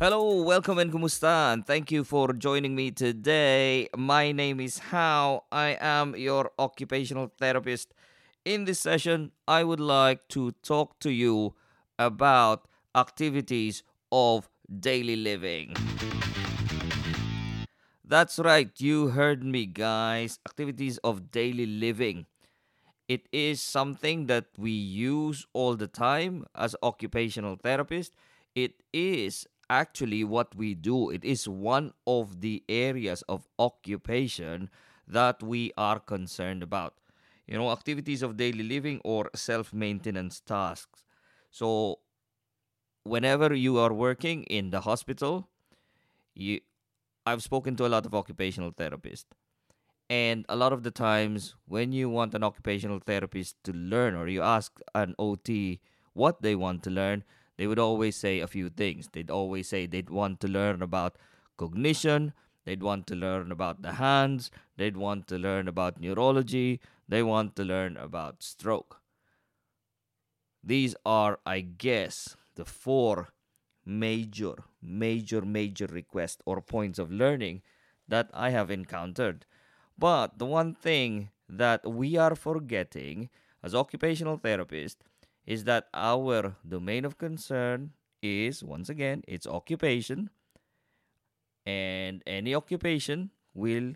Hello, welcome and kumusta, and thank you for joining me today. My name is How. I am your occupational therapist. In this session, I would like to talk to you about activities of daily living. That's right, you heard me, guys. Activities of daily living. It is something that we use all the time as occupational therapists. It is actually what we do. It is one of the areas of occupation that we are concerned about. You know, activities of daily living or self maintenance tasks. So, whenever you are working in the hospital, you, I've spoken to a lot of occupational therapists. And a lot of the times, when you want an occupational therapist to learn, or you ask an OT what they want to learn, they would always say a few things. They'd always say they'd want to learn about cognition, they'd want to learn about the hands, they'd want to learn about neurology, they want to learn about stroke. These are, I guess, the four major, major, major requests or points of learning that I have encountered. But the one thing that we are forgetting as occupational therapists is that our domain of concern is once again it's occupation. And any occupation will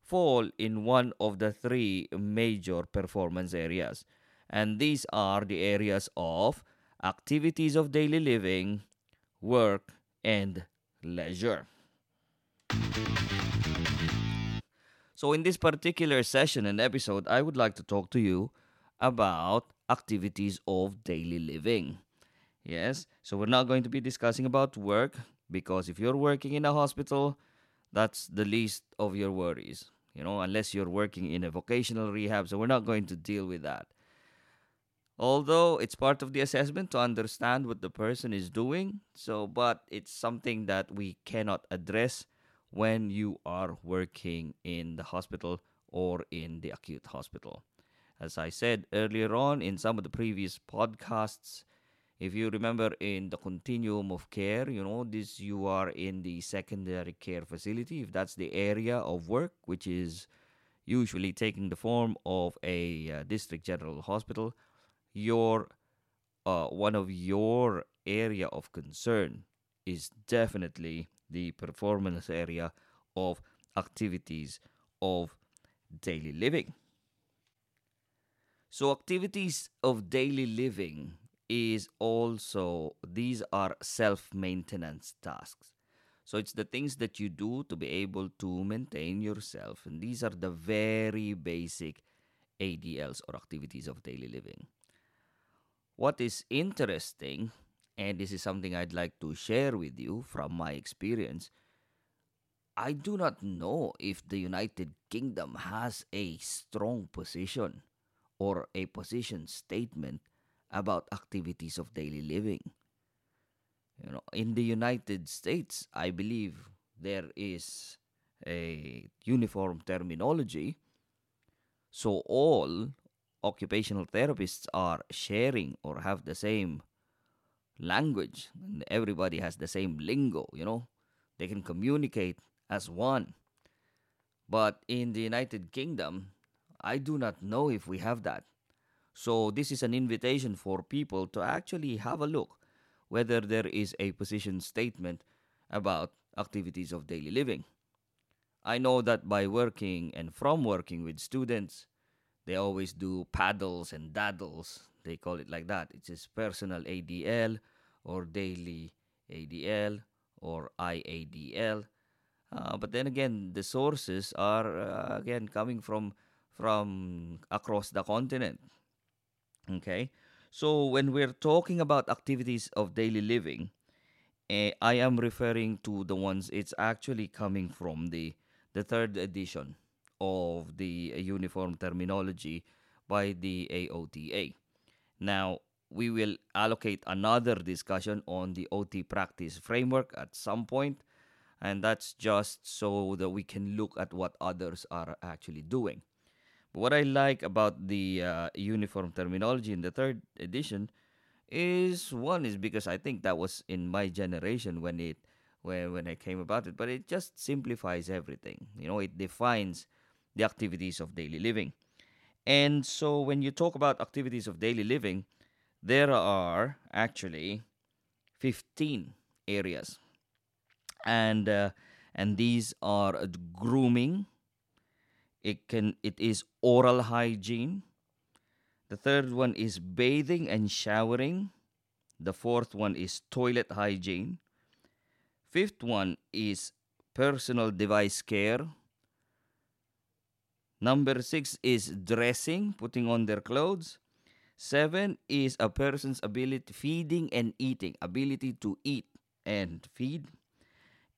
fall in one of the three major performance areas. And these are the areas of activities of daily living work and leisure. So in this particular session and episode i would like to talk to you about activities of daily living. Yes, so we're not going to be discussing about work because if you're working in a hospital, that's the least of your worries, you know, unless you're working in a vocational rehab. So we're not going to deal with that. Although it's part of the assessment to understand what the person is doing, so but it's something that we cannot address when you are working in the hospital or in the acute hospital. As I said earlier on in some of the previous podcasts, if you remember in the continuum of care, you know, this you are in the secondary care facility, if that's the area of work, which is usually taking the form of a uh, district general hospital, your uh, one of your area of concern is definitely the performance area of activities of daily living. So, activities of daily living is also, these are self maintenance tasks. So, it's the things that you do to be able to maintain yourself. And these are the very basic ADLs or activities of daily living. What is interesting, and this is something I'd like to share with you from my experience, I do not know if the United Kingdom has a strong position or a position statement about activities of daily living. You know, in the United States, I believe there is a uniform terminology. So all occupational therapists are sharing or have the same language and everybody has the same lingo, you know. They can communicate as one. But in the United Kingdom, I do not know if we have that. So, this is an invitation for people to actually have a look whether there is a position statement about activities of daily living. I know that by working and from working with students, they always do paddles and daddles. They call it like that. It's just personal ADL or daily ADL or IADL. Uh, but then again, the sources are uh, again coming from from across the continent. Okay, so when we're talking about activities of daily living, eh, I am referring to the ones it's actually coming from the the third edition of the uniform terminology by the AOTA. Now, we will allocate another discussion on the OT practice framework at some point, and that's just so that we can look at what others are actually doing. What I like about the uh, uniform terminology in the third edition is one is because I think that was in my generation when it when when I came about it, but it just simplifies everything. You know, it defines the activities of daily living. And so when you talk about activities of daily living, there are actually 15 areas. And uh, and these are grooming, it can it is oral hygiene, the third one is bathing and showering. The fourth one is toilet hygiene. Fifth one is personal device care. Number six is dressing, putting on their clothes. Seven is a person's ability feeding and eating, ability to eat and feed.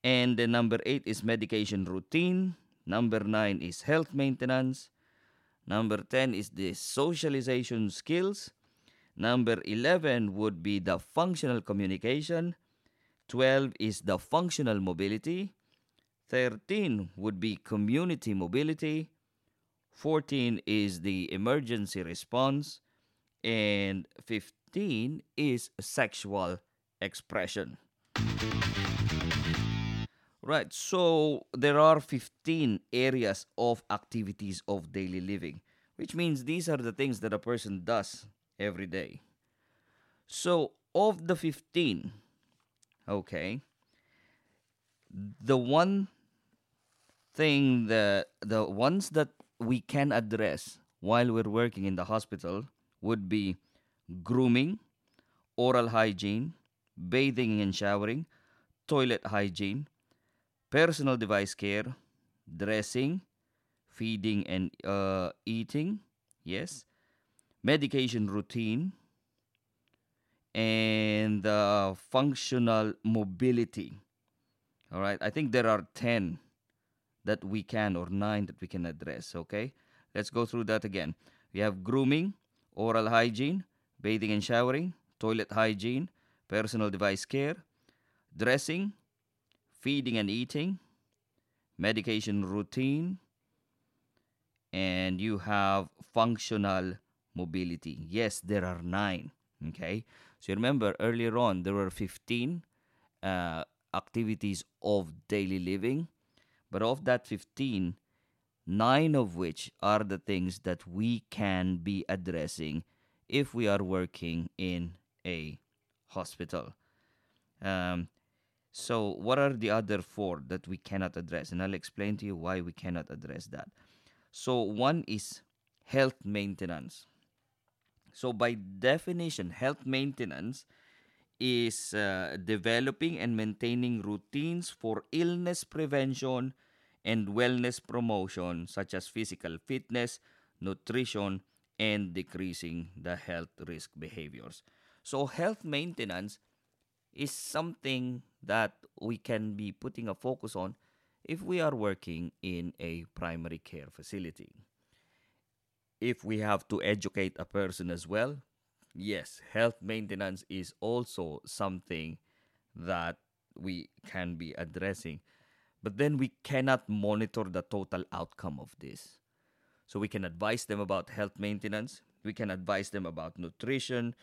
And the number eight is medication routine. Number nine is health maintenance. Number 10 is the socialization skills. Number 11 would be the functional communication. 12 is the functional mobility. 13 would be community mobility. 14 is the emergency response. And 15 is sexual expression. Right, so there are 15 areas of activities of daily living, which means these are the things that a person does every day. So, of the 15, okay, the one thing that the ones that we can address while we're working in the hospital would be grooming, oral hygiene, bathing and showering, toilet hygiene, personal device care, dressing, feeding and uh, eating, yes, medication routine, and uh, functional mobility. All right, I think there are 10 that we can, or 9 that we can address, okay? Let's go through that again. We have grooming, oral hygiene, bathing and showering, toilet hygiene, personal device care, dressing, feeding and eating, medication routine, and you have functional mobility. Yes, there are nine. Okay, so remember earlier on there were 15 uh, activities of daily living, but of that 15, nine of which are the things that we can be addressing if we are working in a hospital. Um, so, what are the other four that we cannot address? And I'll explain to you why we cannot address that. So, one is health maintenance. So, by definition, health maintenance is uh, developing and maintaining routines for illness prevention and wellness promotion, such as physical fitness, nutrition, and decreasing the health risk behaviors. So, health maintenance is something that we can be putting a focus on if we are working in a primary care facility. If we have to educate a person as well, yes, health maintenance is also something that we can be addressing. But then we cannot monitor the total outcome of this. So we can advise them about health maintenance, we can advise them about nutrition,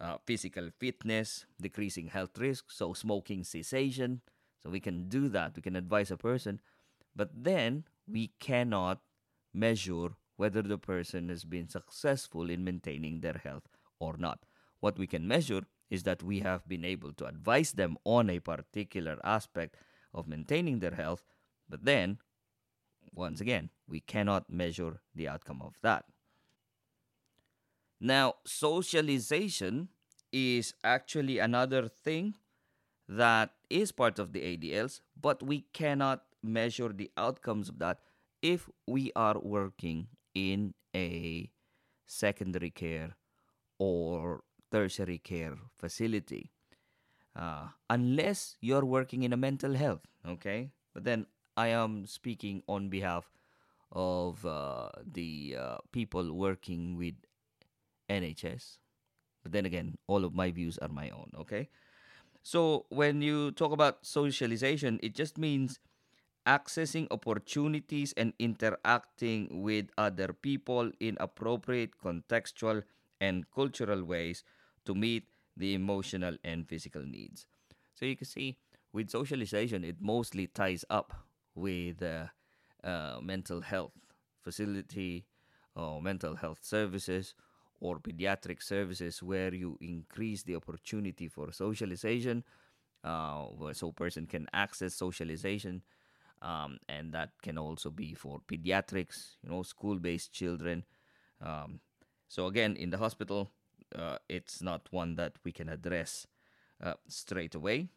uh, physical fitness, decreasing health risks, so smoking cessation. So we can do that. We can advise a person, but then we cannot measure whether the person has been successful in maintaining their health or not. What we can measure is that we have been able to advise them on a particular aspect of maintaining their health, but then, once again, we cannot measure the outcome of that. Now, socialization is actually another thing that is part of the ADLs, but we cannot measure the outcomes of that if we are working in a secondary care or tertiary care facility. Uh, unless you're working in a mental health, okay? But then I am speaking on behalf of uh, the uh, people working with NHS. But then again, all of my views are my own, okay? So when you talk about socialization, it just means accessing opportunities and interacting with other people in appropriate contextual and cultural ways to meet the emotional and physical needs. So you can see with socialization, it mostly ties up with uh, uh, mental health facility or mental health services or pediatric services where you increase the opportunity for socialization uh, so person can access socialization um, and that can also be for pediatrics you know school-based children um, so again in the hospital uh, it's not one that we can address uh, straight away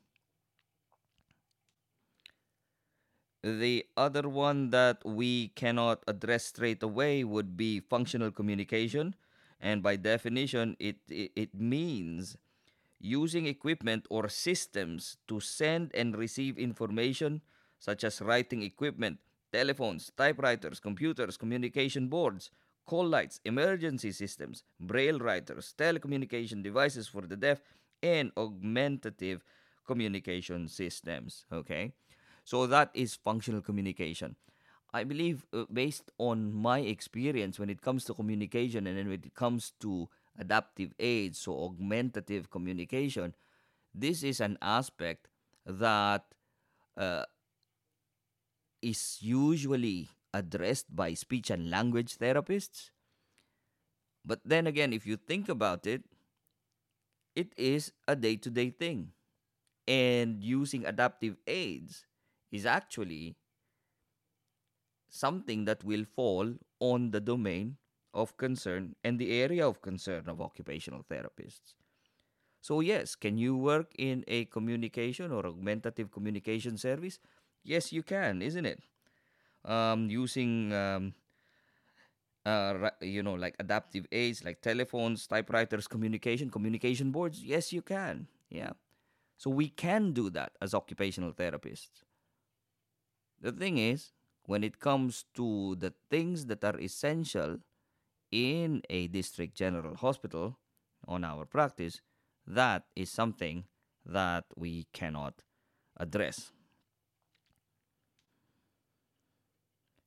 The other one that we cannot address straight away would be functional communication. And by definition, it, it, it means using equipment or systems to send and receive information, such as writing equipment, telephones, typewriters, computers, communication boards, call lights, emergency systems, braille writers, telecommunication devices for the deaf, and augmentative communication systems. Okay. So that is functional communication. I believe, uh, based on my experience when it comes to communication and then when it comes to adaptive aids, so augmentative communication, this is an aspect that uh, is usually addressed by speech and language therapists. But then again, if you think about it, it is a day to day thing. And using adaptive aids is actually something that will fall on the domain of concern and the area of concern of occupational therapists. So, yes, can you work in a communication or augmentative communication service? Yes, you can, isn't it? Um, using, um, uh, you know, like adaptive aids like telephones, typewriters, communication, communication boards. Yes, you can. Yeah. So, we can do that as occupational therapists. The thing is, when it comes to the things that are essential in a district general hospital on our practice, that is something that we cannot address.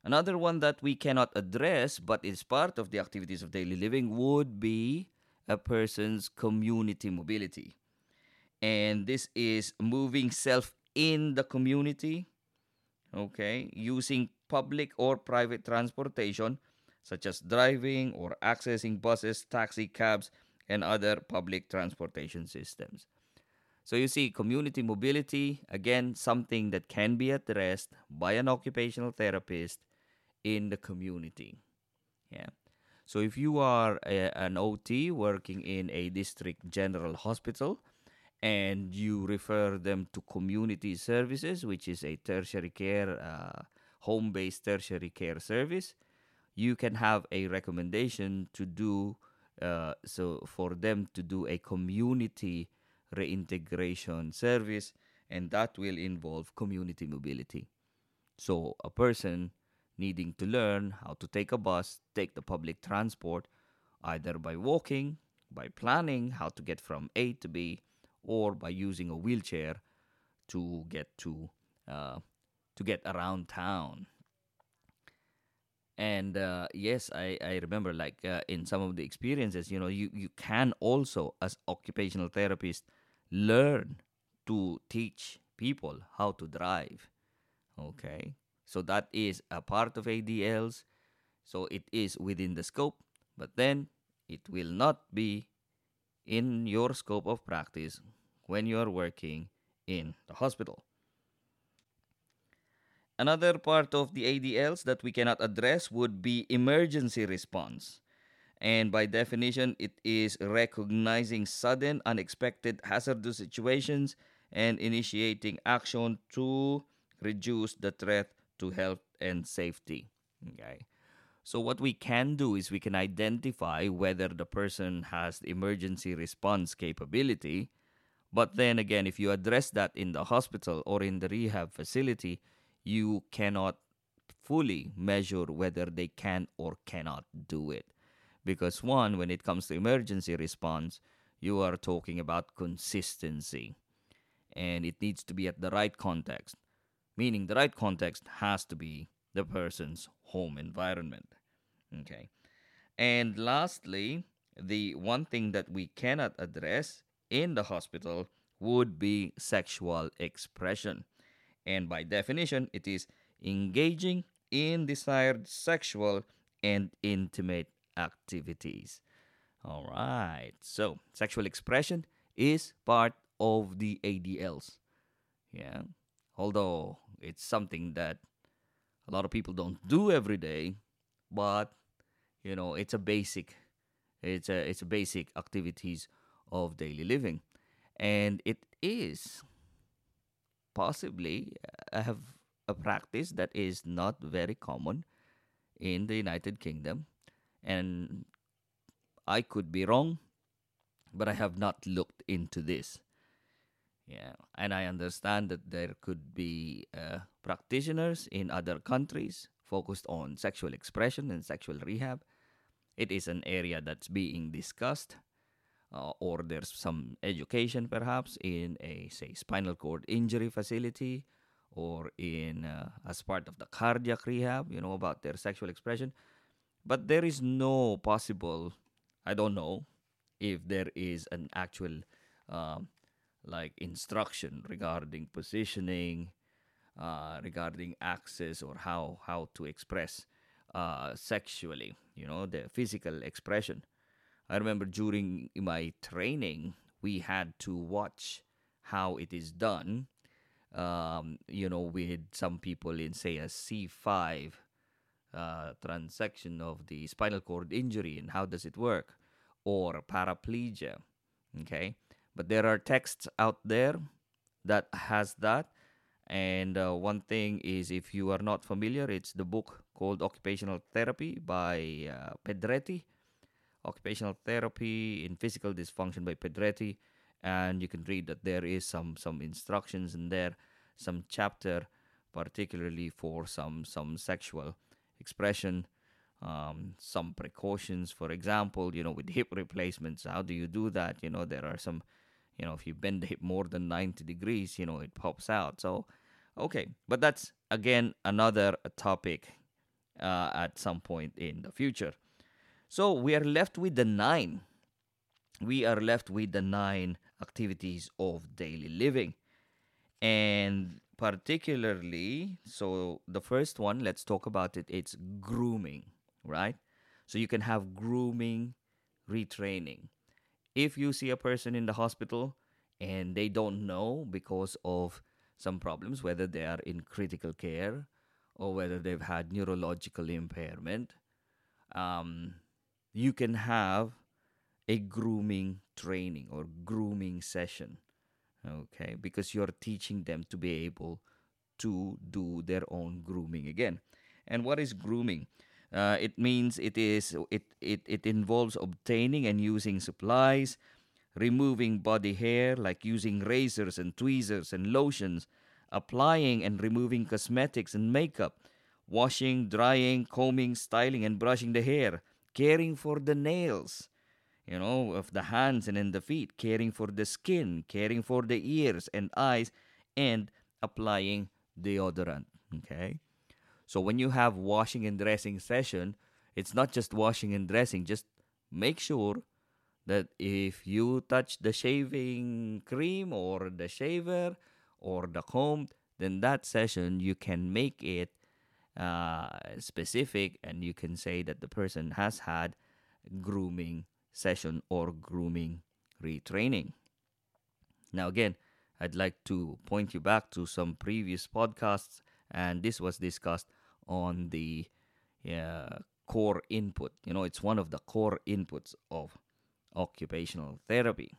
Another one that we cannot address but is part of the activities of daily living would be a person's community mobility. And this is moving self in the community okay, using public or private transportation, such as driving or accessing buses, taxi cabs, and other public transportation systems. So you see, community mobility, again, something that can be addressed by an occupational therapist in the community. Yeah. So if you are a, an OT working in a district general hospital, and you refer them to community services, which is a tertiary care, uh, home based tertiary care service, you can have a recommendation to do uh, so for them to do a community reintegration service, and that will involve community mobility. So, a person needing to learn how to take a bus, take the public transport, either by walking, by planning how to get from A to B, or by using a wheelchair to get to uh, to get around town. And uh, yes, I, I remember like uh, in some of the experiences, you know, you, you can also as occupational therapist learn to teach people how to drive. Okay, so that is a part of ADLs. So it is within the scope, but then it will not be in your scope of practice when you are working in the hospital. Another part of the ADLs that we cannot address would be emergency response. And by definition, it is recognizing sudden, unexpected, hazardous situations and initiating action to reduce the threat to health and safety. Okay. So, what we can do is we can identify whether the person has emergency response capability but then again, if you address that in the hospital or in the rehab facility, you cannot fully measure whether they can or cannot do it. Because, one, when it comes to emergency response, you are talking about consistency and it needs to be at the right context, meaning the right context has to be the person's home environment. Okay. And lastly, the one thing that we cannot address in the hospital would be sexual expression. And by definition, it is engaging in desired sexual and intimate activities. All right. So, sexual expression is part of the ADLs. Yeah. Although it's something that a lot of people don't do every day, but you know, it's a basic it's a it's a basic activities of daily living. And it is possibly I have a practice that is not very common in the United Kingdom and I could be wrong but I have not looked into this. Yeah, and I understand that there could be uh, practitioners in other countries focused on sexual expression and sexual rehab. It is an area that's being discussed, uh, or there's some education perhaps in a say spinal cord injury facility, or in uh, as part of the cardiac rehab. You know about their sexual expression, but there is no possible. I don't know if there is an actual um, like instruction regarding positioning, uh, regarding access or how how to express uh, sexually. You know the physical expression. I remember during my training we had to watch how it is done. Um, you know, with some people in say a C five uh, transection of the spinal cord injury and how does it work, or paraplegia. Okay, but there are texts out there that has that and uh, one thing is if you are not familiar it's the book called occupational therapy by uh, pedretti occupational therapy in physical dysfunction by pedretti and you can read that there is some some instructions in there some chapter particularly for some some sexual expression um, some precautions. For example you know with hip replacements how do you do that? You know there are some you know if you bend the hip more than 90 degrees you know it pops out. So okay but that's again another topic uh, at some point in the future so we are left with the nine. We are left with the nine activities of daily living. And particularly so the first one let's talk about it it's grooming right? So you can have grooming retraining. If you see a person in the hospital and they don't know because of some problems, whether they are in critical care or whether they've had neurological impairment, um, you can have a grooming training or grooming session. Okay, because you're teaching them to be able to do their own grooming again. And what is grooming? Uh, it means it is it, it it involves obtaining and using supplies, removing body hair like using razors and tweezers and lotions, applying and removing cosmetics and makeup, washing, drying, combing, styling and brushing the hair, caring for the nails, you know, of the hands and in the feet, caring for the skin, caring for the ears and eyes, and applying deodorant. Okay? So when you have washing and dressing session, it's not just washing and dressing. Just make sure that if you touch the shaving cream or the shaver or the comb, then that session you can make it uh, specific and you can say that the person has had grooming session or grooming retraining. Now, again, I'd like to point you back to some previous podcasts, and this was discussed on the uh, core input. You know, it's one of the core inputs of occupational therapy.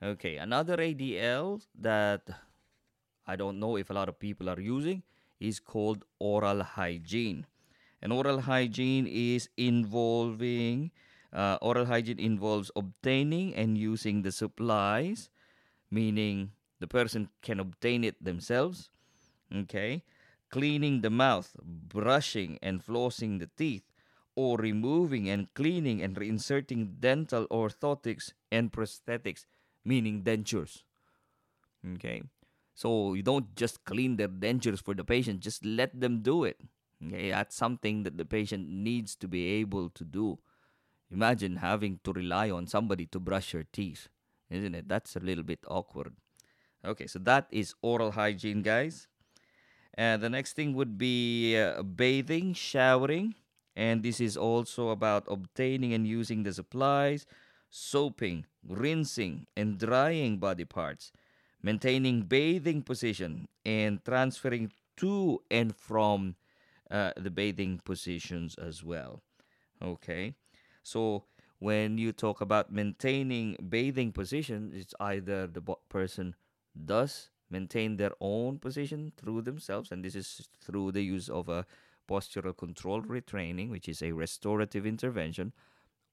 Okay, another ADL that I don't know if a lot of people are using is called oral hygiene. And oral hygiene is involving uh, oral hygiene involves obtaining and using the supplies, meaning the person can obtain it themselves. Okay, cleaning the mouth, brushing and flossing the teeth, or removing and cleaning and reinserting dental orthotics and prosthetics, meaning dentures. Okay, so you don't just clean their dentures for the patient, just let them do it. Okay, that's something that the patient needs to be able to do. Imagine having to rely on somebody to brush your teeth. isn't it? That's a little bit awkward. Okay, so that is oral hygiene, guys. And the next thing would be uh, bathing, showering, and this is also about obtaining and using the supplies, soaping, rinsing, and drying body parts, maintaining bathing position, and transferring to and from uh, the bathing positions as well. Okay, so when you talk about maintaining bathing position, it's either the person does maintain their own position through themselves, and this is through the use of a postural control retraining, which is a restorative intervention,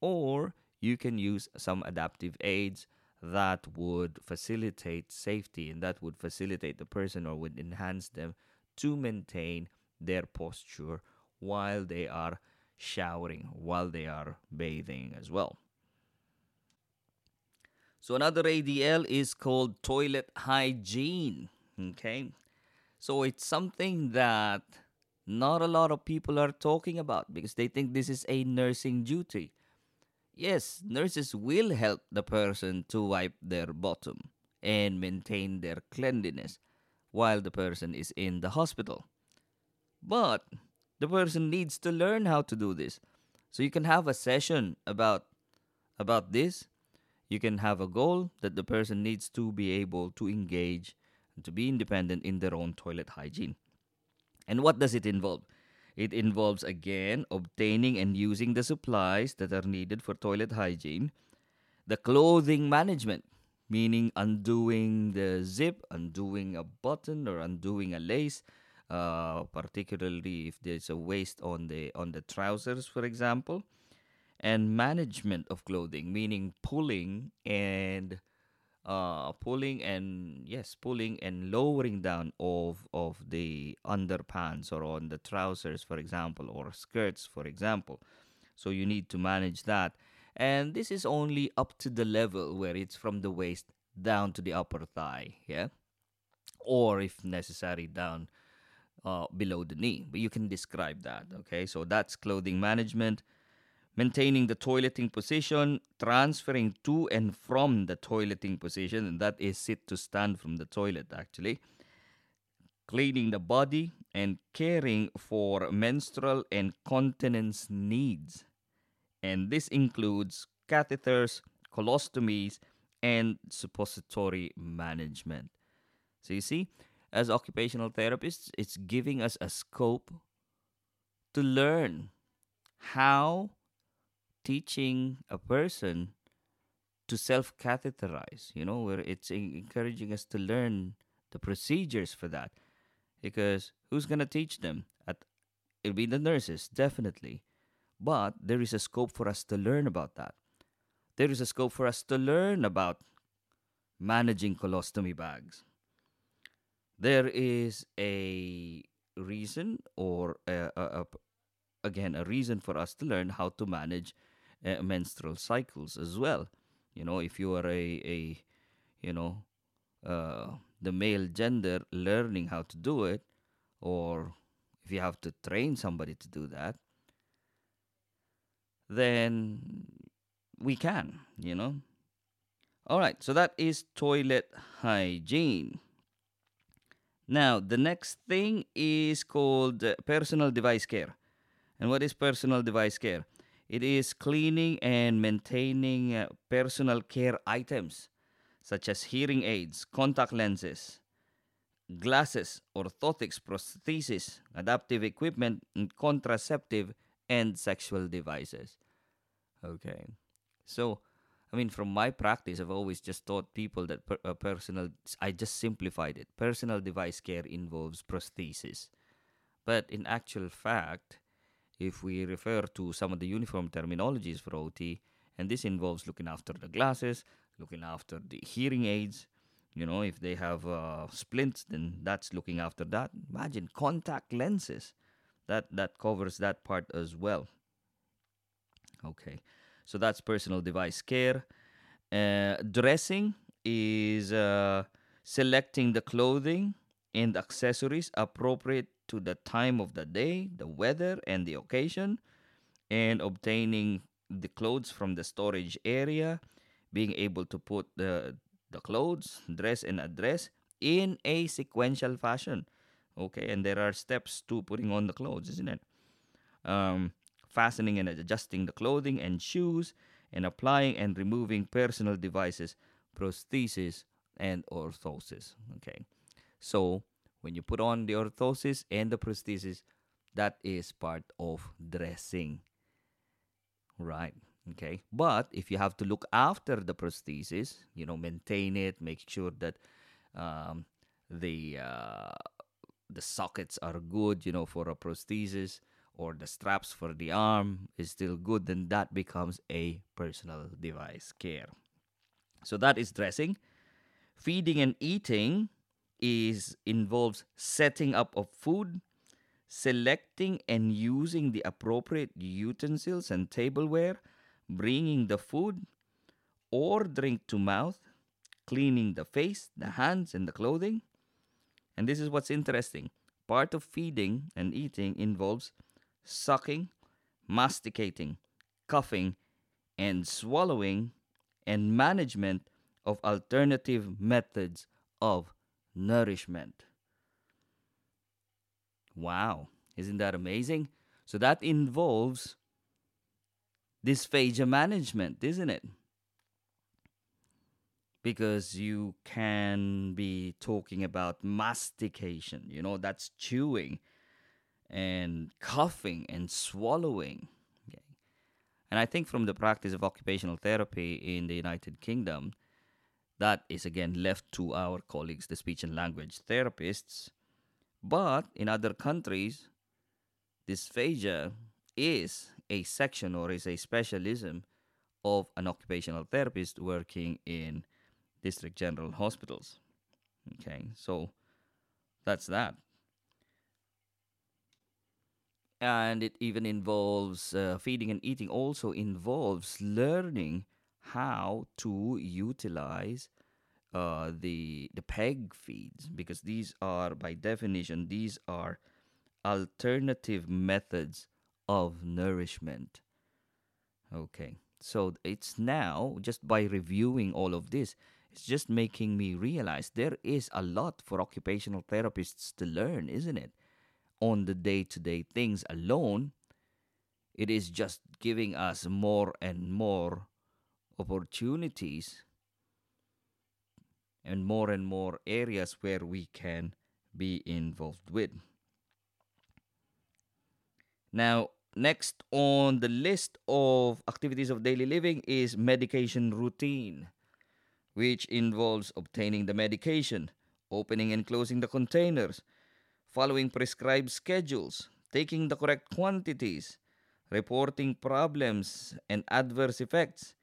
or you can use some adaptive aids that would facilitate safety and that would facilitate the person or would enhance them to maintain their posture while they are showering, while they are bathing as well. So another ADL is called toilet hygiene. Okay. So it's something that not a lot of people are talking about because they think this is a nursing duty. Yes, nurses will help the person to wipe their bottom and maintain their cleanliness while the person is in the hospital. But the person needs to learn how to do this. So you can have a session about about this. You can have a goal that the person needs to be able to engage and to be independent in their own toilet hygiene. And what does it involve? It involves again obtaining and using the supplies that are needed for toilet hygiene, the clothing management, meaning undoing the zip, undoing a button or undoing a lace, uh, particularly if there's a waist on the on the trousers, for example, and management of clothing, meaning pulling and uh, pulling and yes, pulling and lowering down of of the underpants or on the trousers, for example, or skirts, for example. So you need to manage that, and this is only up to the level where it's from the waist down to the upper thigh, yeah, or if necessary down uh, below the knee. But you can describe that, okay? So that's clothing management maintaining the toileting position, transferring to and from the toileting position, and that is sit to stand from the toilet actually, cleaning the body, and caring for menstrual and continence needs. And this includes catheters, colostomies, and suppository management. So you see, as occupational therapists, it's giving us a scope to learn how teaching a person to self catheterize, you know, where it's encouraging us to learn the procedures for that. Because who's going to teach them? At, it'll be the nurses, definitely. But there is a scope for us to learn about that. There is a scope for us to learn about managing colostomy bags. There is a reason or a, a, a, again a reason for us to learn how to manage uh, menstrual cycles as well. You know, if you are a, a you know, uh, the male gender learning how to do it, or if you have to train somebody to do that, then we can, you know. All right, so that is toilet hygiene. Now, the next thing is called uh, personal device care. And what is personal device care? It is cleaning and maintaining uh, personal care items such as hearing aids, contact lenses, glasses, orthotics, prostheses, adaptive equipment, and contraceptive and sexual devices. Okay. So, I mean, from my practice, I've always just taught people that per, uh, personal, I just simplified it. Personal device care involves prosthesis. But in actual fact, if we refer to some of the uniform terminologies for OT, and this involves looking after the glasses, looking after the hearing aids. You know, if they have uh, splints, then that's looking after that. Imagine contact lenses. That that covers that part as well. Okay, so that's personal device care. Uh, dressing is uh, selecting the clothing and accessories appropriate to the time of the day, the weather, and the occasion, and obtaining the clothes from the storage area, being able to put the the clothes, dress and address in a sequential fashion. Okay, and there are steps to putting on the clothes, isn't it? Um, fastening and adjusting the clothing and shoes, and applying and removing personal devices, prosthesis, and orthosis. Okay, so when you put on the orthosis and the prosthesis, that is part of dressing. Right. Okay. But if you have to look after the prosthesis, you know, maintain it, make sure that um, the uh, the sockets are good, you know, for a prosthesis, or the straps for the arm is still good, then that becomes a personal device care. So that is dressing. Feeding and eating is involves setting up of food, selecting and using the appropriate utensils and tableware, bringing the food or drink to mouth, cleaning the face, the hands, and the clothing. And this is what's interesting. Part of feeding and eating involves sucking, masticating, coughing, and swallowing, and management of alternative methods of nourishment. Wow, isn't that amazing? So that involves dysphagia management, isn't it? Because you can be talking about mastication, you know, that's chewing and coughing and swallowing. Okay. And I think from the practice of occupational therapy in the United Kingdom, that is again left to our colleagues, the speech and language therapists. But in other countries, dysphagia is a section or is a specialism of an occupational therapist working in district general hospitals. Okay, so that's that. And it even involves uh, feeding and eating, also involves learning how to utilize uh, the the peg feeds because these are by definition these are alternative methods of nourishment. Okay, so it's now just by reviewing all of this, it's just making me realize there is a lot for occupational therapists to learn, isn't it? On the day to day things alone, it is just giving us more and more opportunities and more and more areas where we can be involved with. Now, next on the list of activities of daily living is medication routine, which involves obtaining the medication, opening and closing the containers, following prescribed schedules, taking the correct quantities, reporting problems and adverse effects,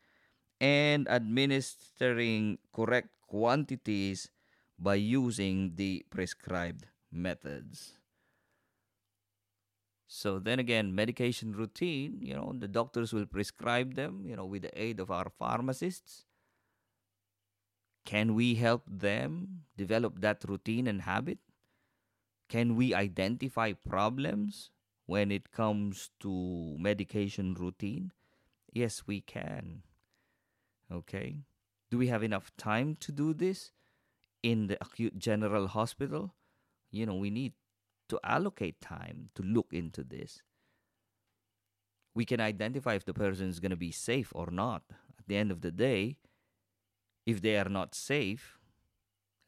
and administering correct quantities by using the prescribed methods. So then again, medication routine, you know, the doctors will prescribe them, you know, with the aid of our pharmacists. Can we help them develop that routine and habit? Can we identify problems when it comes to medication routine? Yes, we can. Okay. Do we have enough time to do this in the acute general hospital? You know, we need to allocate time to look into this. We can identify if the person is going to be safe or not. At the end of the day, if they are not safe,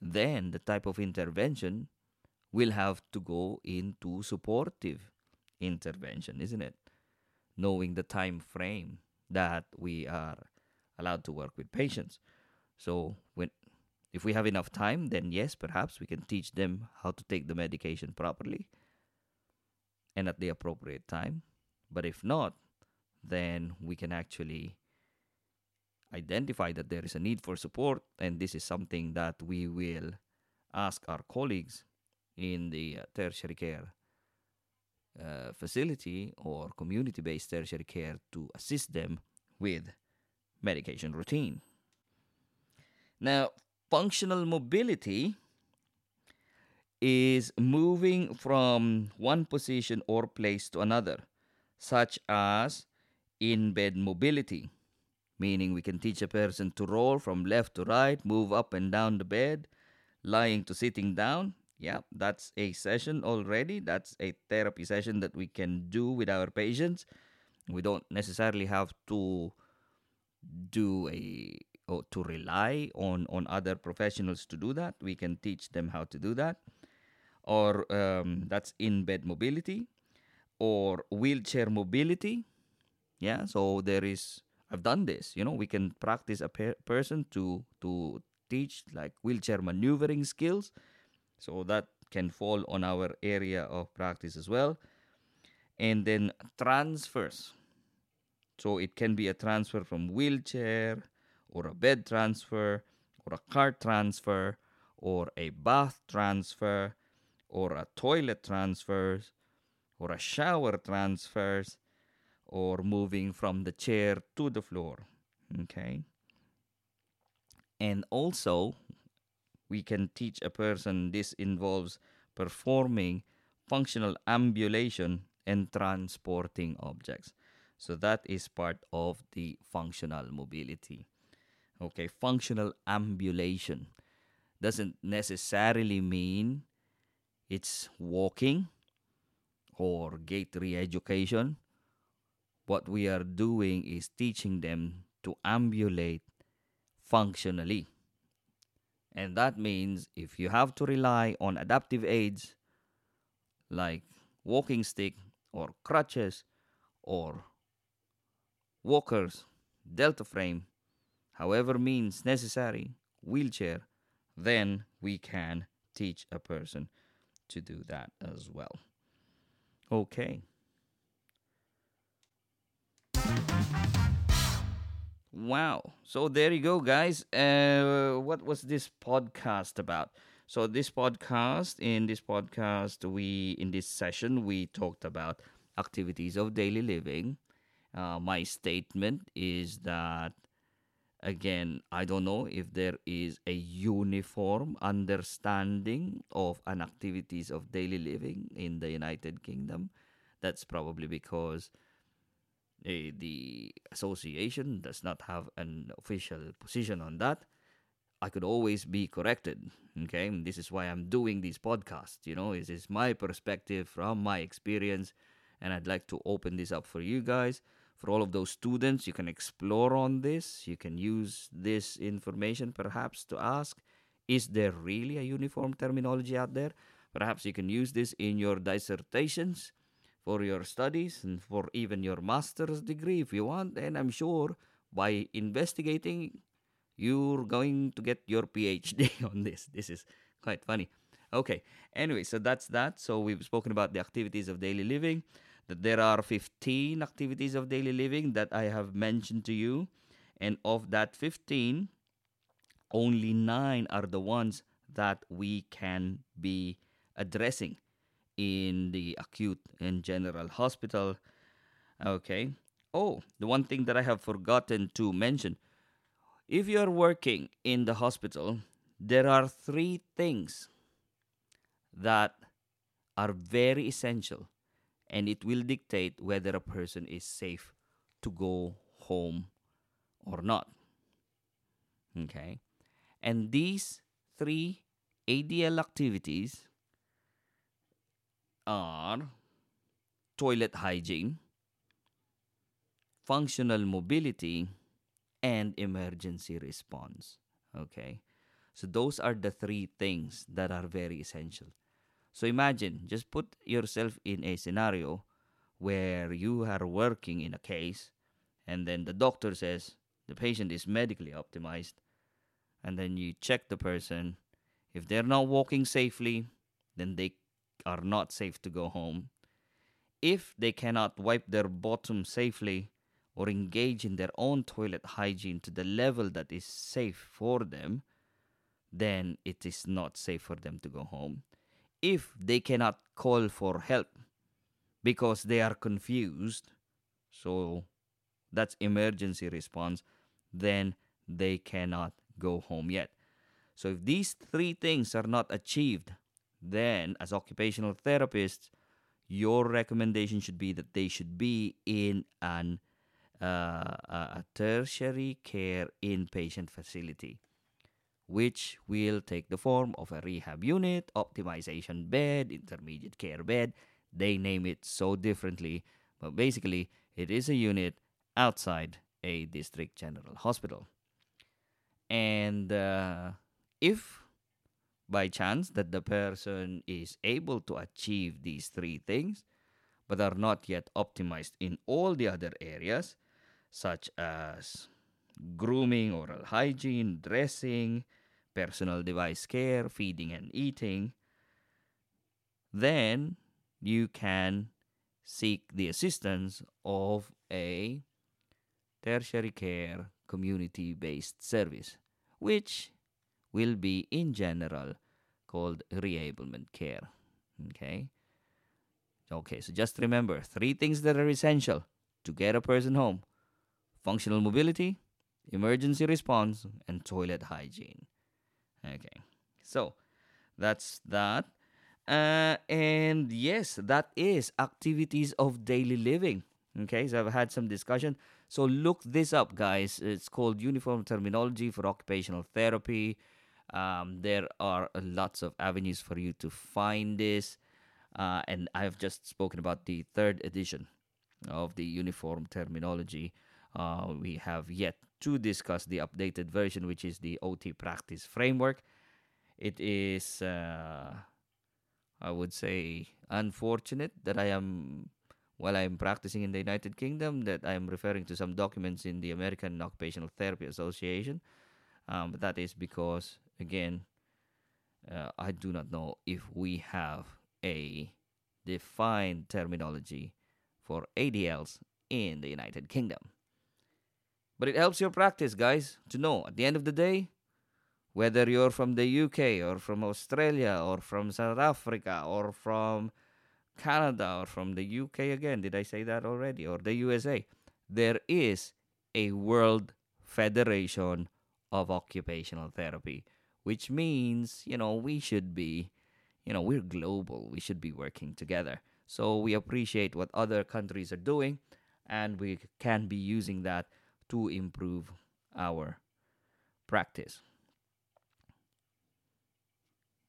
then the type of intervention will have to go into supportive intervention, isn't it? Knowing the time frame that we are allowed to work with patients. So when if we have enough time, then yes, perhaps we can teach them how to take the medication properly and at the appropriate time. But if not, then we can actually identify that there is a need for support, and this is something that we will ask our colleagues in the uh, tertiary care uh, facility or community based tertiary care to assist them with medication routine. Now, functional mobility is moving from one position or place to another, such as in bed mobility, meaning we can teach a person to roll from left to right, move up and down the bed, lying to sitting down. Yeah, that's a session already. That's a therapy session that we can do with our patients. We don't necessarily have to do a or to rely on on other professionals to do that. We can teach them how to do that. Or um, that's in bed mobility or wheelchair mobility. Yeah, so there is I've done this. You know, we can practice a per- person to to teach like wheelchair maneuvering skills. So that can fall on our area of practice as well. And then transfers. So it can be a transfer from wheelchair or a bed transfer or a car transfer or a bath transfer or a toilet transfers or a shower transfers or moving from the chair to the floor. Okay. And also, we can teach a person this involves performing functional ambulation and transporting objects. So that is part of the functional mobility. Okay, functional ambulation doesn't necessarily mean it's walking or gait re education. What we are doing is teaching them to ambulate functionally. And that means if you have to rely on adaptive aids like walking stick or crutches or walkers, delta frame, however means necessary, wheelchair, then we can teach a person to do that as well. Okay. Wow. So there you go, guys. Uh, what was this podcast about? So this podcast, in this podcast, we in this session we talked about activities of daily living. Uh, my statement is that again, I don't know if there is a uniform understanding of an activities of daily living in the United Kingdom. That's probably because uh, the association does not have an official position on that. I could always be corrected. Okay, and this is why I'm doing these podcasts. You know, this is my perspective from my experience, and I'd like to open this up for you guys for all of those students. You can explore on this. You can use this information perhaps to ask is there really a uniform terminology out there? Perhaps you can use this in your dissertations for your studies and for even your master's degree if you want. And I'm sure by investigating, you're going to get your PhD on this. This is quite funny. Okay, anyway, so that's that. So we've spoken about the activities of daily living that there are 15 activities of daily living that I have mentioned to you. And of that 15, only nine are the ones that we can be addressing in the acute and general hospital. Okay. Oh, the one thing that I have forgotten to mention if you are working in the hospital, there are three things that are very essential and it will dictate whether a person is safe to go home or not. Okay? And these three ADL activities are toilet hygiene, functional mobility, and emergency response. Okay? So, those are the three things that are very essential. So imagine, just put yourself in a scenario where you are working in a case and then the doctor says the patient is medically optimized and then you check the person. If they're not walking safely then they are not safe to go home. If they cannot wipe their bottom safely or engage in their own toilet hygiene to the level that is safe for them then it is not safe for them to go home if they cannot call for help because they are confused, so that's emergency response, then they cannot go home yet. So if these three things are not achieved, then as occupational therapists, your recommendation should be that they should be in an uh, a tertiary care inpatient facility, which will take the form of a rehab unit, optimization bed, intermediate care bed. They name it so differently, but basically, it is a unit outside a district general hospital. And uh, if by chance that the person is able to achieve these three things, but are not yet optimized in all the other areas, such as grooming, oral hygiene, dressing, personal device care, feeding and eating, then you can seek the assistance of a tertiary care community based service, which will be in general called reablement care. Okay? Okay, so just remember three things that are essential to get a person home functional mobility, emergency response, and toilet hygiene. Okay, so that's that. Uh, and yes, that is activities of daily living. Okay, so I've had some discussion. So look this up, guys. It's called Uniform Terminology for Occupational Therapy. Um, there are lots of avenues for you to find this. Uh, and I've just spoken about the third edition of the Uniform Terminology. Uh, we have yet to discuss the updated version, which is the OT Practice Framework. It is, uh, I would say, unfortunate that I am, while I'm practicing in the United Kingdom, that I am referring to some documents in the American Occupational Therapy Association. Um, but that is because, again, uh, I do not know if we have a defined terminology for ADLs in the United Kingdom. But it helps your practice, guys, to know at the end of the day, whether you're from the UK or from Australia or from South Africa or from Canada or from the UK again, did I say that already? Or the USA, there is a World Federation of Occupational Therapy, which means, you know, we should be, you know, we're global. We should be working together. So we appreciate what other countries are doing and we can be using that to improve our practice.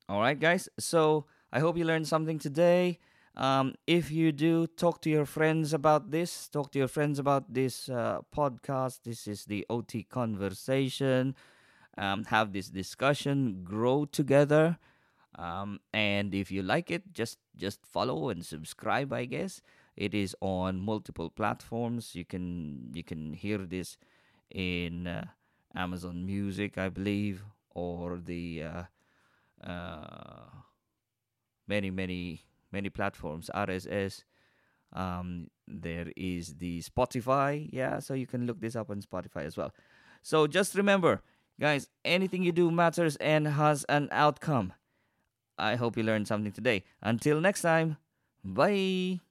All right, guys. So I hope you learned something today. Um, if you do, talk to your friends about this. Talk to your friends about this uh, podcast. This is the OT conversation. Um, have this discussion. Grow together. Um, and if you like it, just just follow and subscribe. I guess it is on multiple platforms. You can you can hear this in uh, Amazon Music, I believe, or the uh, uh, many many many platforms. RSS. Um, there is the Spotify. Yeah, so you can look this up on Spotify as well. So just remember, guys, anything you do matters and has an outcome. I hope you learned something today. Until next time, bye.